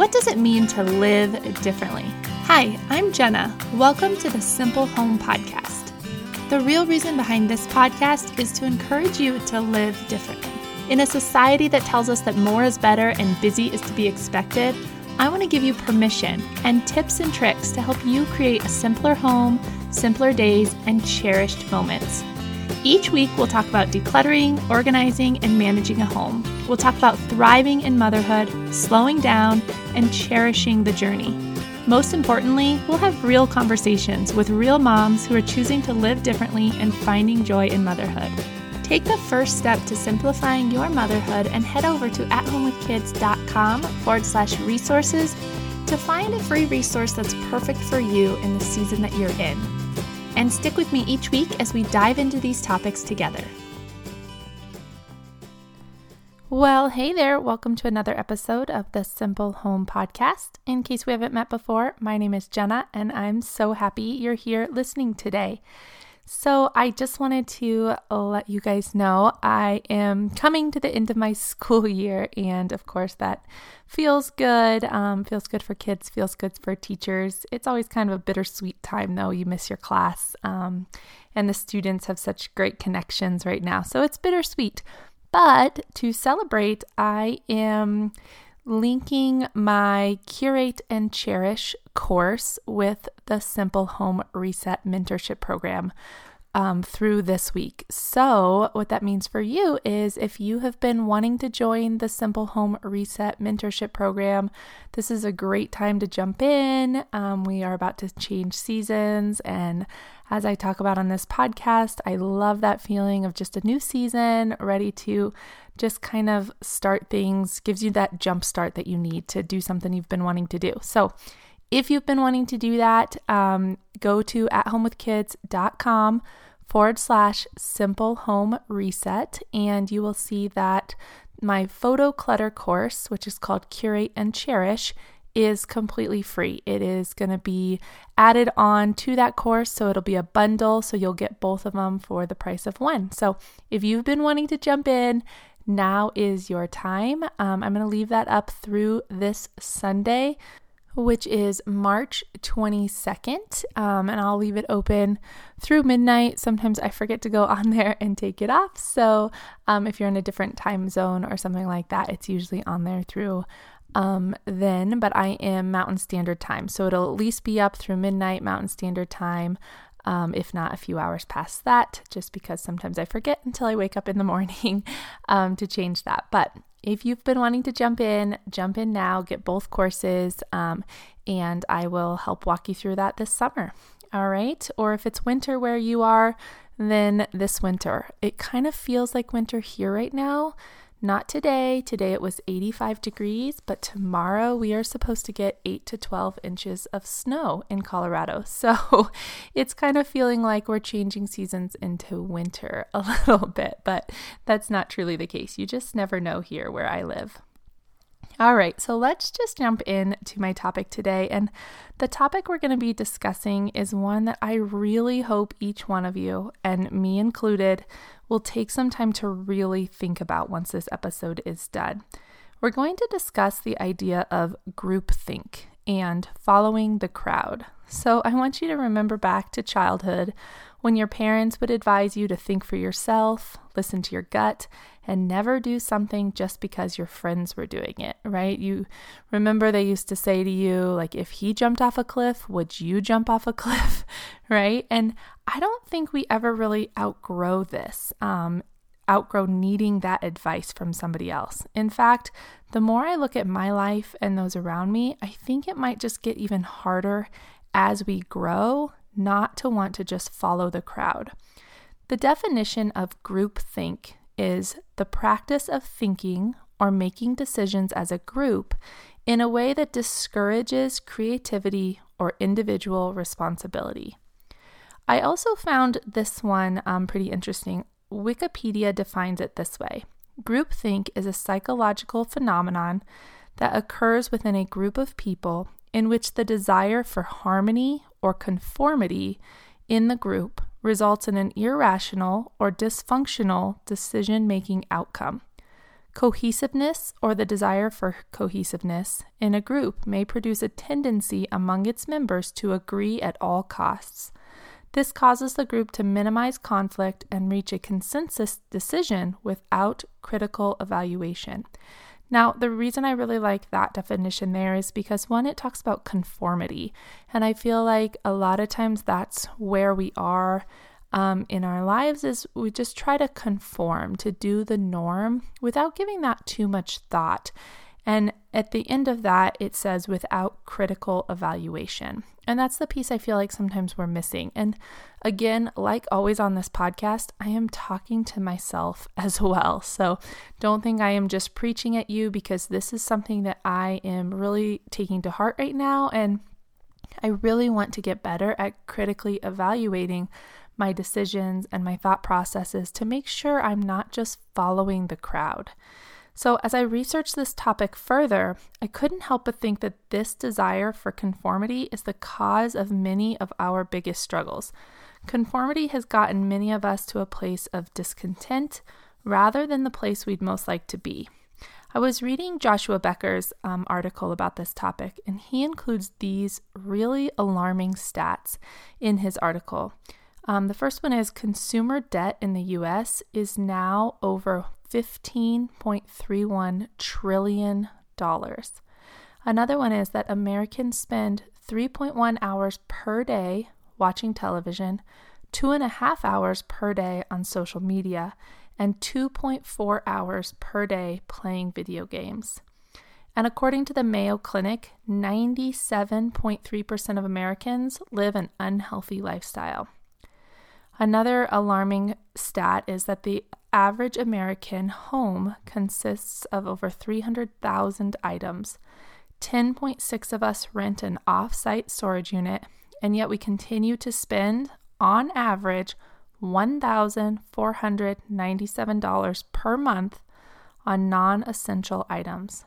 What does it mean to live differently? Hi, I'm Jenna. Welcome to the Simple Home Podcast. The real reason behind this podcast is to encourage you to live differently. In a society that tells us that more is better and busy is to be expected, I want to give you permission and tips and tricks to help you create a simpler home, simpler days, and cherished moments. Each week, we'll talk about decluttering, organizing, and managing a home. We'll talk about thriving in motherhood, slowing down, and cherishing the journey. Most importantly, we'll have real conversations with real moms who are choosing to live differently and finding joy in motherhood. Take the first step to simplifying your motherhood and head over to athomewithkids.com forward slash resources to find a free resource that's perfect for you in the season that you're in and stick with me each week as we dive into these topics together. Well, hey there. Welcome to another episode of the Simple Home Podcast. In case we haven't met before, my name is Jenna, and I'm so happy you're here listening today. So, I just wanted to let you guys know I am coming to the end of my school year, and of course, that feels good. Um, feels good for kids, feels good for teachers. It's always kind of a bittersweet time, though. You miss your class, um, and the students have such great connections right now. So, it's bittersweet. But to celebrate, I am linking my Curate and Cherish course with the Simple Home Reset Mentorship Program um, through this week. So, what that means for you is if you have been wanting to join the Simple Home Reset Mentorship Program, this is a great time to jump in. Um, we are about to change seasons. And as I talk about on this podcast, I love that feeling of just a new season, ready to just kind of start things, gives you that jump start that you need to do something you've been wanting to do. So, if you've been wanting to do that, um, go to athomewithkids.com forward slash simple home reset, and you will see that my photo clutter course, which is called Curate and Cherish, is completely free. It is going to be added on to that course, so it'll be a bundle, so you'll get both of them for the price of one. So if you've been wanting to jump in, now is your time. Um, I'm going to leave that up through this Sunday which is March 22nd. Um, and I'll leave it open through midnight. Sometimes I forget to go on there and take it off. So um, if you're in a different time zone or something like that, it's usually on there through um, then. But I am Mountain Standard Time. So it'll at least be up through midnight Mountain Standard Time. Um, if not a few hours past that, just because sometimes I forget until I wake up in the morning um, to change that. But if you've been wanting to jump in, jump in now, get both courses, um, and I will help walk you through that this summer. All right. Or if it's winter where you are, then this winter. It kind of feels like winter here right now. Not today. Today it was 85 degrees, but tomorrow we are supposed to get 8 to 12 inches of snow in Colorado. So it's kind of feeling like we're changing seasons into winter a little bit, but that's not truly the case. You just never know here where I live. All right, so let's just jump in to my topic today. And the topic we're going to be discussing is one that I really hope each one of you, and me included, will take some time to really think about once this episode is done. We're going to discuss the idea of groupthink and following the crowd. So I want you to remember back to childhood when your parents would advise you to think for yourself, listen to your gut, and never do something just because your friends were doing it, right? You remember they used to say to you, like, if he jumped off a cliff, would you jump off a cliff, right? And I don't think we ever really outgrow this. Um, outgrow needing that advice from somebody else. In fact, the more I look at my life and those around me, I think it might just get even harder as we grow not to want to just follow the crowd. The definition of groupthink is the practice of thinking or making decisions as a group in a way that discourages creativity or individual responsibility. I also found this one um, pretty interesting. Wikipedia defines it this way Groupthink is a psychological phenomenon that occurs within a group of people in which the desire for harmony or conformity in the group results in an irrational or dysfunctional decision making outcome. Cohesiveness or the desire for cohesiveness in a group may produce a tendency among its members to agree at all costs. This causes the group to minimize conflict and reach a consensus decision without critical evaluation. Now, the reason I really like that definition there is because one, it talks about conformity. And I feel like a lot of times that's where we are um, in our lives is we just try to conform, to do the norm without giving that too much thought. And at the end of that, it says without critical evaluation. And that's the piece I feel like sometimes we're missing. And again, like always on this podcast, I am talking to myself as well. So don't think I am just preaching at you because this is something that I am really taking to heart right now. And I really want to get better at critically evaluating my decisions and my thought processes to make sure I'm not just following the crowd. So, as I researched this topic further, I couldn't help but think that this desire for conformity is the cause of many of our biggest struggles. Conformity has gotten many of us to a place of discontent rather than the place we'd most like to be. I was reading Joshua Becker's um, article about this topic, and he includes these really alarming stats in his article. Um, the first one is consumer debt in the US is now over $15.31 trillion. Another one is that Americans spend 3.1 hours per day watching television, two and a half hours per day on social media, and 2.4 hours per day playing video games. And according to the Mayo Clinic, 97.3% of Americans live an unhealthy lifestyle. Another alarming stat is that the average American home consists of over 300,000 items. 10.6 of us rent an off site storage unit, and yet we continue to spend, on average, $1,497 per month on non essential items.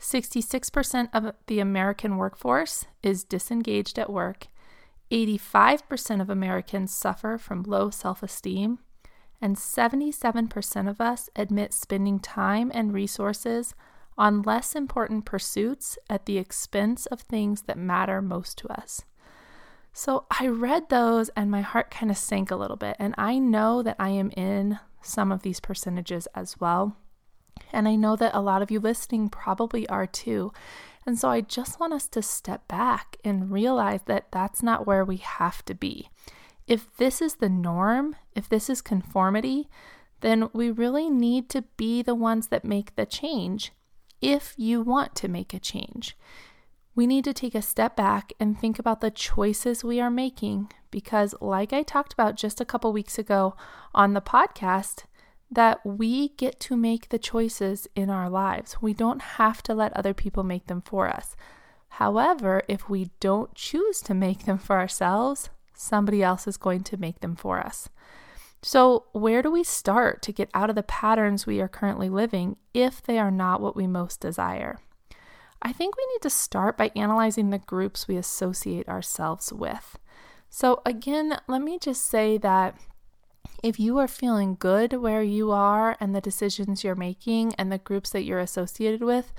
66% of the American workforce is disengaged at work, 85% of Americans suffer from low self esteem, and 77% of us admit spending time and resources on less important pursuits at the expense of things that matter most to us. So I read those and my heart kind of sank a little bit. And I know that I am in some of these percentages as well. And I know that a lot of you listening probably are too. And so I just want us to step back and realize that that's not where we have to be. If this is the norm, if this is conformity, then we really need to be the ones that make the change if you want to make a change. We need to take a step back and think about the choices we are making because, like I talked about just a couple weeks ago on the podcast, that we get to make the choices in our lives. We don't have to let other people make them for us. However, if we don't choose to make them for ourselves, somebody else is going to make them for us. So, where do we start to get out of the patterns we are currently living if they are not what we most desire? I think we need to start by analyzing the groups we associate ourselves with. So, again, let me just say that if you are feeling good where you are and the decisions you're making and the groups that you're associated with,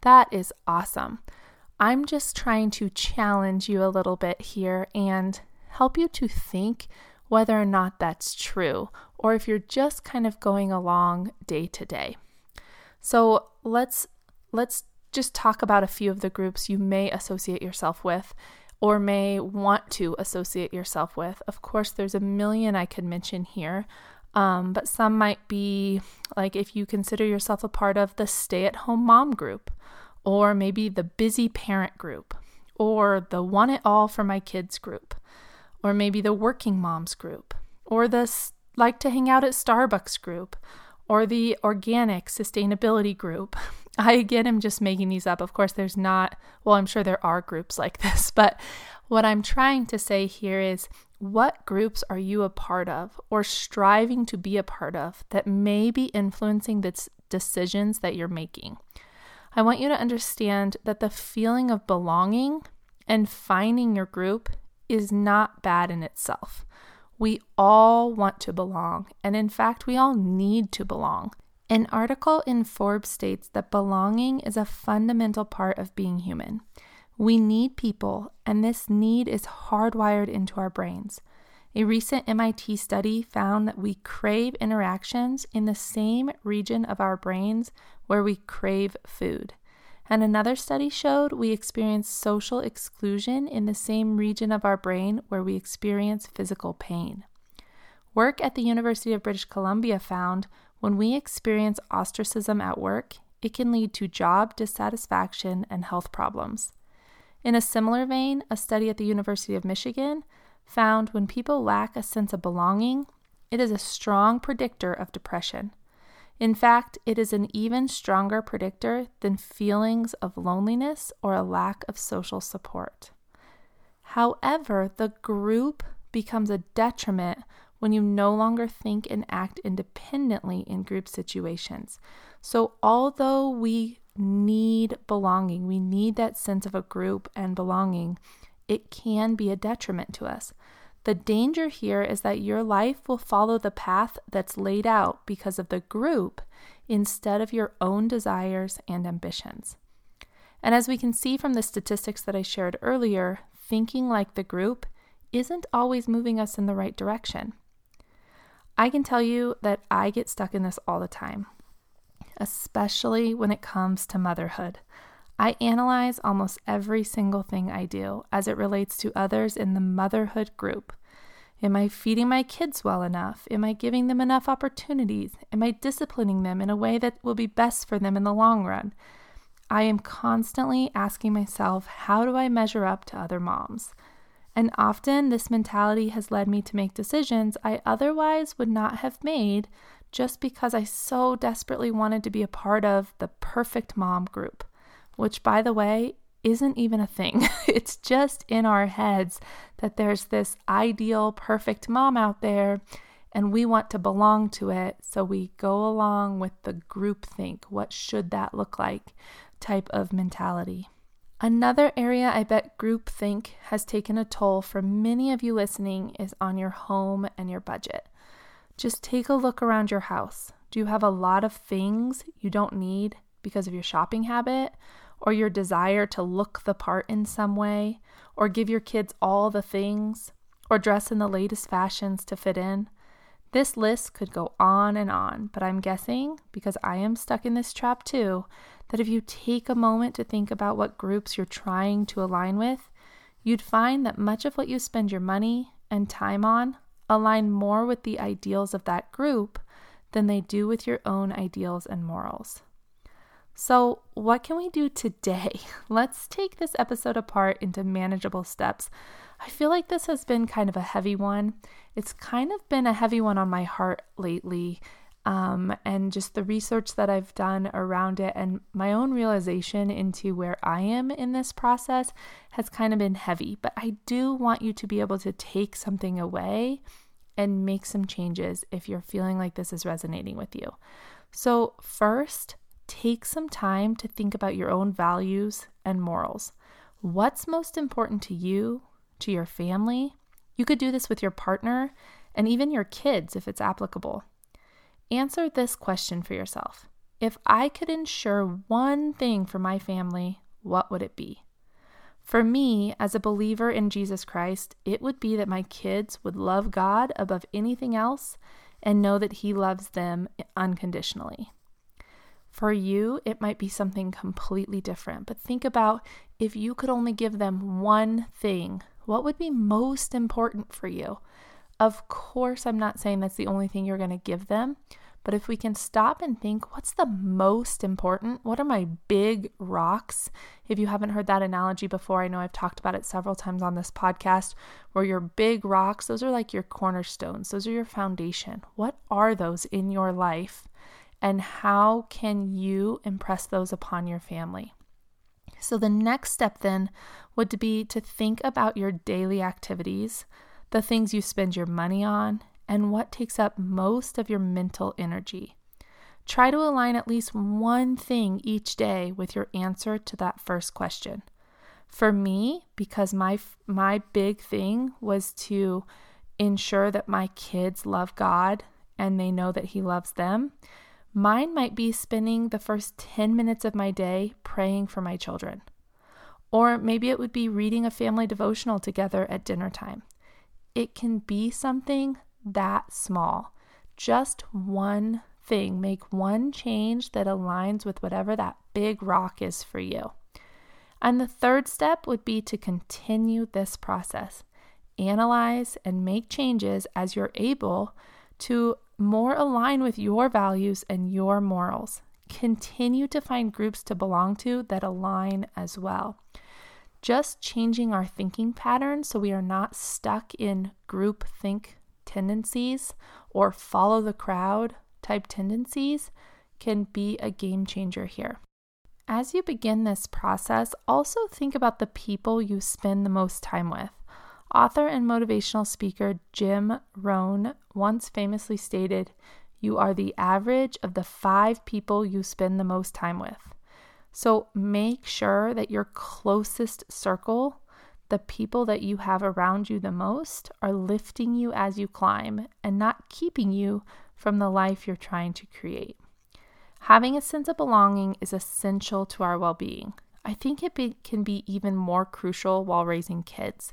that is awesome. I'm just trying to challenge you a little bit here and help you to think whether or not that's true or if you're just kind of going along day to day. So, let's let's just talk about a few of the groups you may associate yourself with or may want to associate yourself with. Of course, there's a million I could mention here, um, but some might be like if you consider yourself a part of the stay at home mom group, or maybe the busy parent group, or the want it all for my kids group, or maybe the working moms group, or the like to hang out at Starbucks group, or the organic sustainability group. I again am just making these up. Of course, there's not, well, I'm sure there are groups like this, but what I'm trying to say here is what groups are you a part of or striving to be a part of that may be influencing the decisions that you're making? I want you to understand that the feeling of belonging and finding your group is not bad in itself. We all want to belong, and in fact, we all need to belong. An article in Forbes states that belonging is a fundamental part of being human. We need people, and this need is hardwired into our brains. A recent MIT study found that we crave interactions in the same region of our brains where we crave food. And another study showed we experience social exclusion in the same region of our brain where we experience physical pain. Work at the University of British Columbia found when we experience ostracism at work, it can lead to job dissatisfaction and health problems. In a similar vein, a study at the University of Michigan found when people lack a sense of belonging, it is a strong predictor of depression. In fact, it is an even stronger predictor than feelings of loneliness or a lack of social support. However, the group becomes a detriment when you no longer think and act independently in group situations. So, although we need belonging, we need that sense of a group and belonging, it can be a detriment to us. The danger here is that your life will follow the path that's laid out because of the group instead of your own desires and ambitions. And as we can see from the statistics that I shared earlier, thinking like the group isn't always moving us in the right direction. I can tell you that I get stuck in this all the time, especially when it comes to motherhood. I analyze almost every single thing I do as it relates to others in the motherhood group. Am I feeding my kids well enough? Am I giving them enough opportunities? Am I disciplining them in a way that will be best for them in the long run? I am constantly asking myself, how do I measure up to other moms? And often this mentality has led me to make decisions I otherwise would not have made just because I so desperately wanted to be a part of the perfect mom group which, by the way, isn't even a thing. it's just in our heads that there's this ideal, perfect mom out there, and we want to belong to it. So we go along with the group think. What should that look like? type of mentality. Another area I bet group think has taken a toll for many of you listening is on your home and your budget. Just take a look around your house. Do you have a lot of things you don't need because of your shopping habit? Or your desire to look the part in some way, or give your kids all the things, or dress in the latest fashions to fit in. This list could go on and on, but I'm guessing, because I am stuck in this trap too, that if you take a moment to think about what groups you're trying to align with, you'd find that much of what you spend your money and time on align more with the ideals of that group than they do with your own ideals and morals. So, what can we do today? Let's take this episode apart into manageable steps. I feel like this has been kind of a heavy one. It's kind of been a heavy one on my heart lately. Um, and just the research that I've done around it and my own realization into where I am in this process has kind of been heavy. But I do want you to be able to take something away and make some changes if you're feeling like this is resonating with you. So, first, take some time to think about your own values and morals. What's most important to you, to your family? You could do this with your partner and even your kids if it's applicable. Answer this question for yourself If I could ensure one thing for my family, what would it be? For me, as a believer in Jesus Christ, it would be that my kids would love God above anything else and know that He loves them unconditionally. For you, it might be something completely different, but think about if you could only give them one thing, what would be most important for you? Of course, I'm not saying that's the only thing you're going to give them, but if we can stop and think, what's the most important? What are my big rocks? If you haven't heard that analogy before, I know I've talked about it several times on this podcast, where your big rocks, those are like your cornerstones, those are your foundation. What are those in your life? And how can you impress those upon your family? So, the next step then would be to think about your daily activities, the things you spend your money on, and what takes up most of your mental energy. Try to align at least one thing each day with your answer to that first question. For me, because my my big thing was to ensure that my kids love God and they know that he loves them, Mine might be spending the first 10 minutes of my day praying for my children. Or maybe it would be reading a family devotional together at dinner time. It can be something that small. Just one thing. Make one change that aligns with whatever that big rock is for you. And the third step would be to continue this process. Analyze and make changes as you're able to more align with your values and your morals. Continue to find groups to belong to that align as well. Just changing our thinking patterns so we are not stuck in group think tendencies or follow the crowd type tendencies can be a game changer here. As you begin this process, also think about the people you spend the most time with. Author and motivational speaker Jim Rohn once famously stated, You are the average of the five people you spend the most time with. So make sure that your closest circle, the people that you have around you the most, are lifting you as you climb and not keeping you from the life you're trying to create. Having a sense of belonging is essential to our well being. I think it be, can be even more crucial while raising kids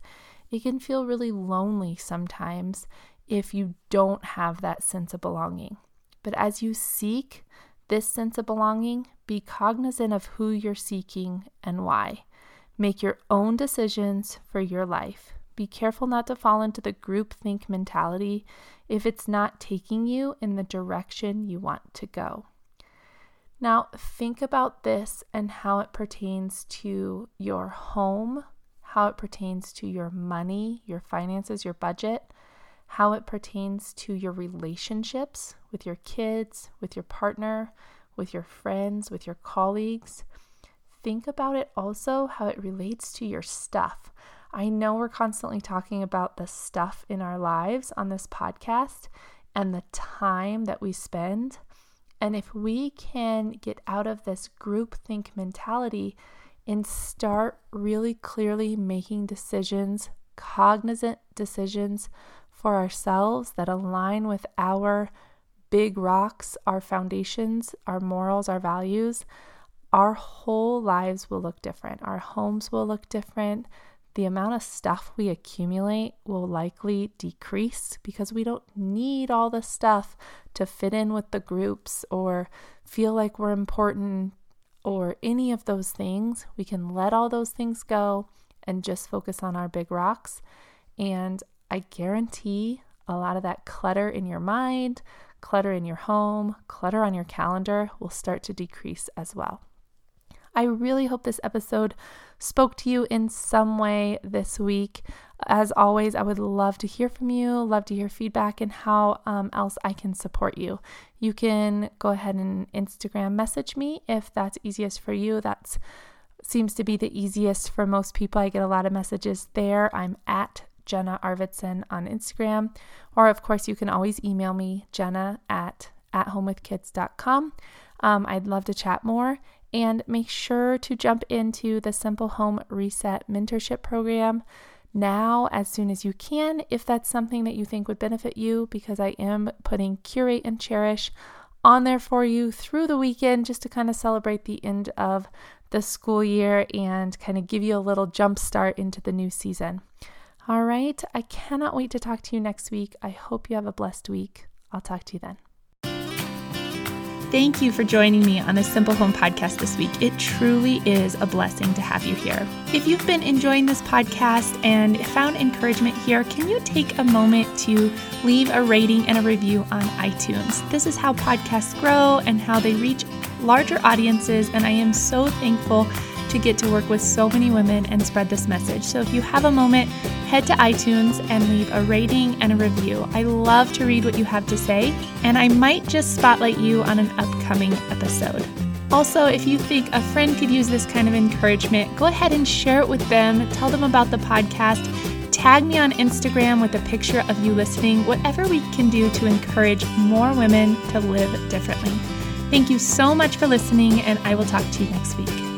it can feel really lonely sometimes if you don't have that sense of belonging. But as you seek this sense of belonging, be cognizant of who you're seeking and why. Make your own decisions for your life. Be careful not to fall into the group think mentality if it's not taking you in the direction you want to go. Now, think about this and how it pertains to your home, how it pertains to your money, your finances, your budget, how it pertains to your relationships with your kids, with your partner, with your friends, with your colleagues. Think about it also how it relates to your stuff. I know we're constantly talking about the stuff in our lives on this podcast and the time that we spend. And if we can get out of this group think mentality and start really clearly making decisions, cognizant decisions for ourselves that align with our big rocks, our foundations, our morals, our values, our whole lives will look different. Our homes will look different. The amount of stuff we accumulate will likely decrease because we don't need all the stuff to fit in with the groups or feel like we're important or any of those things, we can let all those things go and just focus on our big rocks. And I guarantee a lot of that clutter in your mind, clutter in your home, clutter on your calendar will start to decrease as well. I really hope this episode spoke to you in some way this week. As always, I would love to hear from you, love to hear feedback, and how um, else I can support you. You can go ahead and Instagram message me if that's easiest for you. That seems to be the easiest for most people. I get a lot of messages there. I'm at Jenna Arvidson on Instagram. Or, of course, you can always email me, jenna at athomewithkids.com. Um, I'd love to chat more. And make sure to jump into the Simple Home Reset Mentorship Program now as soon as you can if that's something that you think would benefit you, because I am putting Curate and Cherish on there for you through the weekend just to kind of celebrate the end of the school year and kind of give you a little jump start into the new season. All right, I cannot wait to talk to you next week. I hope you have a blessed week. I'll talk to you then. Thank you for joining me on the Simple Home Podcast this week. It truly is a blessing to have you here. If you've been enjoying this podcast and found encouragement here, can you take a moment to leave a rating and a review on iTunes? This is how podcasts grow and how they reach larger audiences, and I am so thankful to get to work with so many women and spread this message. So if you have a moment, head to iTunes and leave a rating and a review. I love to read what you have to say, and I might just spotlight you on an upcoming episode. Also, if you think a friend could use this kind of encouragement, go ahead and share it with them. Tell them about the podcast. Tag me on Instagram with a picture of you listening, whatever we can do to encourage more women to live differently. Thank you so much for listening, and I will talk to you next week.